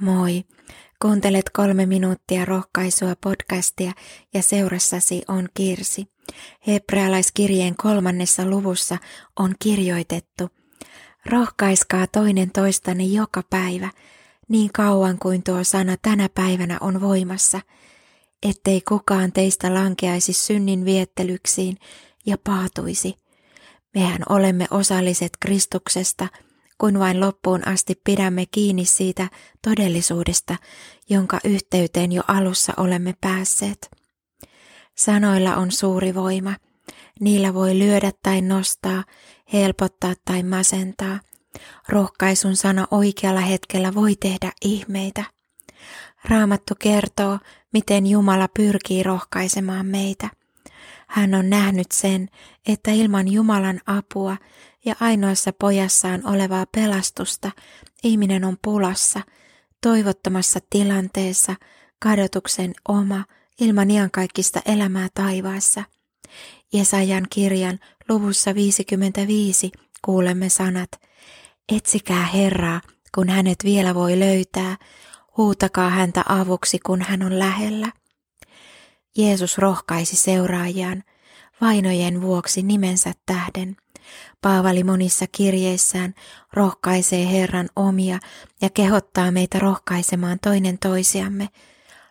Moi! Kuuntelet kolme minuuttia rohkaisua podcastia ja seurassasi on Kirsi. Hebrealaiskirjeen kolmannessa luvussa on kirjoitettu, rohkaiskaa toinen toistanne joka päivä, niin kauan kuin tuo sana tänä päivänä on voimassa, ettei kukaan teistä lankeaisi synnin viettelyksiin ja paatuisi. Mehän olemme osalliset Kristuksesta – kun vain loppuun asti pidämme kiinni siitä todellisuudesta, jonka yhteyteen jo alussa olemme päässeet. Sanoilla on suuri voima. Niillä voi lyödä tai nostaa, helpottaa tai masentaa. Rohkaisun sana oikealla hetkellä voi tehdä ihmeitä. Raamattu kertoo, miten Jumala pyrkii rohkaisemaan meitä. Hän on nähnyt sen, että ilman Jumalan apua ja ainoassa pojassaan olevaa pelastusta ihminen on pulassa, toivottomassa tilanteessa, kadotuksen oma, ilman iankaikkista elämää taivaassa. Jesajan kirjan luvussa 55 kuulemme sanat, etsikää Herraa, kun hänet vielä voi löytää, huutakaa häntä avuksi, kun hän on lähellä. Jeesus rohkaisi seuraajiaan vainojen vuoksi nimensä tähden. Paavali monissa kirjeissään rohkaisee Herran omia ja kehottaa meitä rohkaisemaan toinen toisiamme,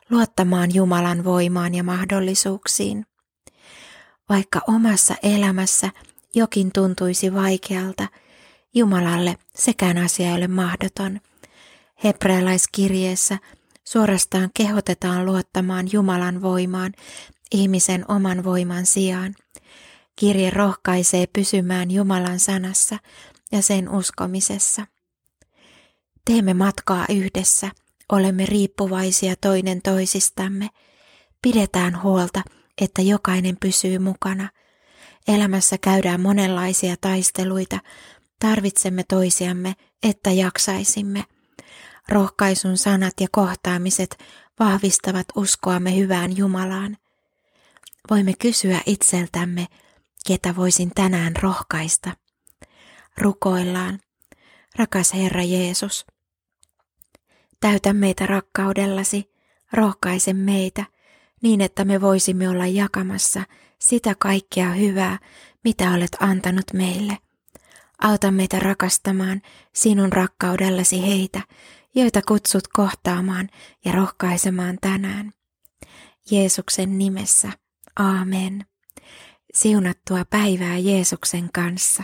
luottamaan Jumalan voimaan ja mahdollisuuksiin. Vaikka omassa elämässä jokin tuntuisi vaikealta, Jumalalle sekään asia ei ole mahdoton. Hebrealaiskirjeessä suorastaan kehotetaan luottamaan Jumalan voimaan ihmisen oman voiman sijaan. Kirje rohkaisee pysymään Jumalan sanassa ja sen uskomisessa. Teemme matkaa yhdessä, olemme riippuvaisia toinen toisistamme. Pidetään huolta, että jokainen pysyy mukana. Elämässä käydään monenlaisia taisteluita, tarvitsemme toisiamme, että jaksaisimme. Rohkaisun sanat ja kohtaamiset vahvistavat uskoamme hyvään Jumalaan. Voimme kysyä itseltämme, ketä voisin tänään rohkaista. Rukoillaan, rakas Herra Jeesus. Täytä meitä rakkaudellasi, rohkaise meitä, niin että me voisimme olla jakamassa sitä kaikkea hyvää, mitä olet antanut meille. Auta meitä rakastamaan sinun rakkaudellasi heitä, joita kutsut kohtaamaan ja rohkaisemaan tänään. Jeesuksen nimessä. Aamen. Siunattua päivää Jeesuksen kanssa.